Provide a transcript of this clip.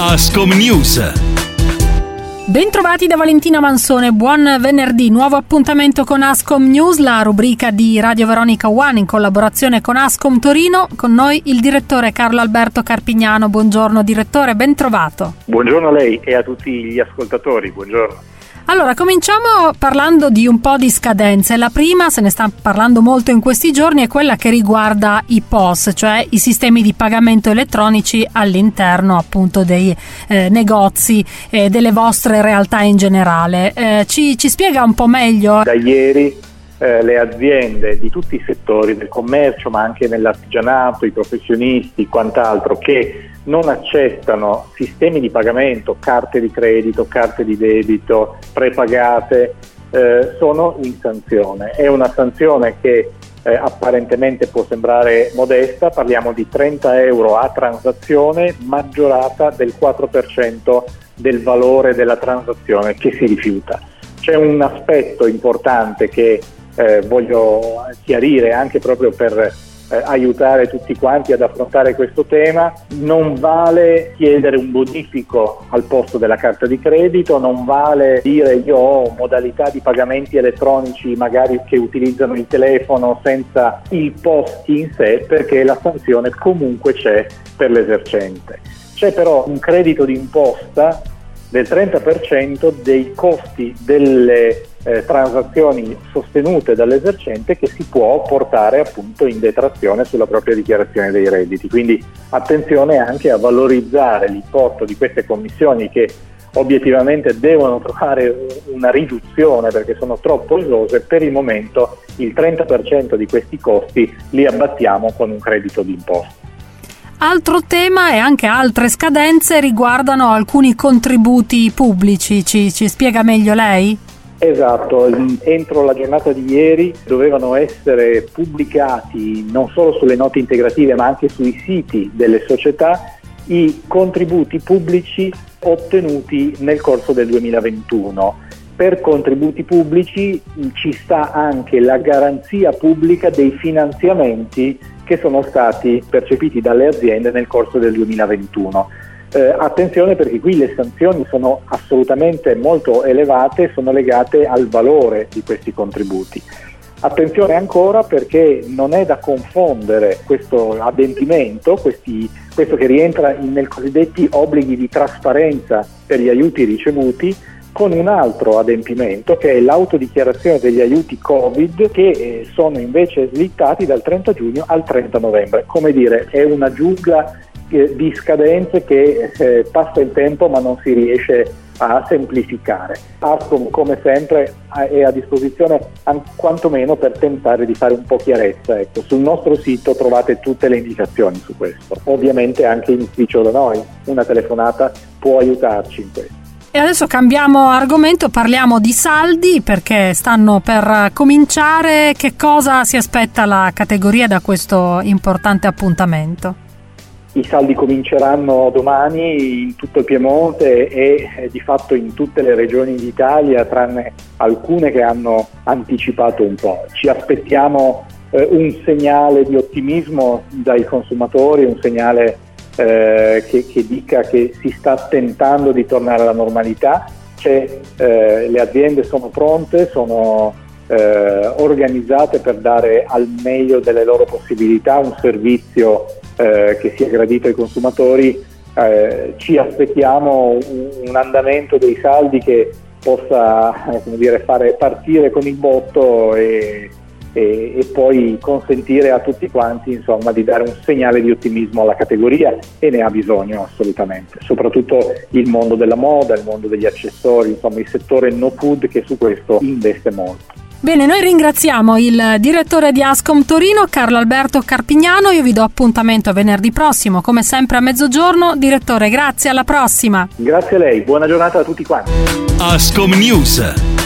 Ascom News. Bentrovati da Valentina Mansone, buon venerdì, nuovo appuntamento con Ascom News, la rubrica di Radio Veronica One in collaborazione con Ascom Torino, con noi il direttore Carlo Alberto Carpignano, buongiorno direttore, ben trovato. Buongiorno a lei e a tutti gli ascoltatori, buongiorno. Allora, cominciamo parlando di un po' di scadenze. La prima, se ne sta parlando molto in questi giorni, è quella che riguarda i POS, cioè i sistemi di pagamento elettronici all'interno appunto dei eh, negozi e eh, delle vostre realtà in generale. Eh, ci, ci spiega un po' meglio? Da ieri eh, le aziende di tutti i settori del commercio, ma anche nell'artigianato, i professionisti, quant'altro, che non accettano sistemi di pagamento, carte di credito, carte di debito, prepagate, eh, sono in sanzione. È una sanzione che eh, apparentemente può sembrare modesta, parliamo di 30 euro a transazione maggiorata del 4% del valore della transazione che si rifiuta. C'è un aspetto importante che eh, voglio chiarire anche proprio per eh, aiutare tutti quanti ad affrontare questo tema. Non vale chiedere un bonifico al posto della carta di credito, non vale dire io ho modalità di pagamenti elettronici magari che utilizzano il telefono senza il post in sé perché la sanzione comunque c'è per l'esercente. C'è però un credito d'imposta del 30% dei costi delle eh, transazioni sostenute dall'esercente che si può portare appunto in detrazione sulla propria dichiarazione dei redditi. Quindi attenzione anche a valorizzare l'importo di queste commissioni che obiettivamente devono trovare una riduzione perché sono troppo esose, per il momento il 30% di questi costi li abbattiamo con un credito d'imposta. Altro tema e anche altre scadenze riguardano alcuni contributi pubblici, ci, ci spiega meglio lei? Esatto, entro la giornata di ieri dovevano essere pubblicati non solo sulle note integrative ma anche sui siti delle società i contributi pubblici ottenuti nel corso del 2021. Per contributi pubblici ci sta anche la garanzia pubblica dei finanziamenti che sono stati percepiti dalle aziende nel corso del 2021. Eh, attenzione perché qui le sanzioni sono assolutamente molto elevate, sono legate al valore di questi contributi. Attenzione ancora perché non è da confondere questo adempimento, questi, questo che rientra nei cosiddetti obblighi di trasparenza per gli aiuti ricevuti, con un altro adempimento che è l'autodichiarazione degli aiuti Covid che eh, sono invece slittati dal 30 giugno al 30 novembre. Come dire, è una giungla di scadenze che eh, passa il tempo ma non si riesce a semplificare. ASCOM come sempre è a disposizione quantomeno per tentare di fare un po' chiarezza. Ecco, sul nostro sito trovate tutte le indicazioni su questo. Ovviamente anche in ufficio da noi una telefonata può aiutarci in questo. E adesso cambiamo argomento, parliamo di saldi perché stanno per cominciare. Che cosa si aspetta la categoria da questo importante appuntamento? I saldi cominceranno domani in tutto il Piemonte e eh, di fatto in tutte le regioni d'Italia, tranne alcune che hanno anticipato un po'. Ci aspettiamo eh, un segnale di ottimismo dai consumatori, un segnale eh, che, che, dica che si sta tentando di tornare alla normalità. Eh, le aziende sono pronte, sono eh, organizzate per dare al meglio delle loro possibilità un servizio eh, che sia gradito ai consumatori, eh, ci aspettiamo un, un, andamento dei saldi che possa eh, dire, fare partire con il botto e, e, e, poi consentire a tutti quanti insomma, di dare un segnale di ottimismo alla categoria e ne ha bisogno assolutamente, soprattutto il mondo della moda, il mondo degli accessori, insomma il settore no food che su questo investe molto. Bene, noi ringraziamo il direttore di Ascom Torino, Carlo Alberto Carpignano. Io vi do appuntamento venerdì prossimo, come sempre a mezzogiorno. Direttore, grazie, alla prossima. Grazie a lei, buona giornata a tutti quanti. Ascom News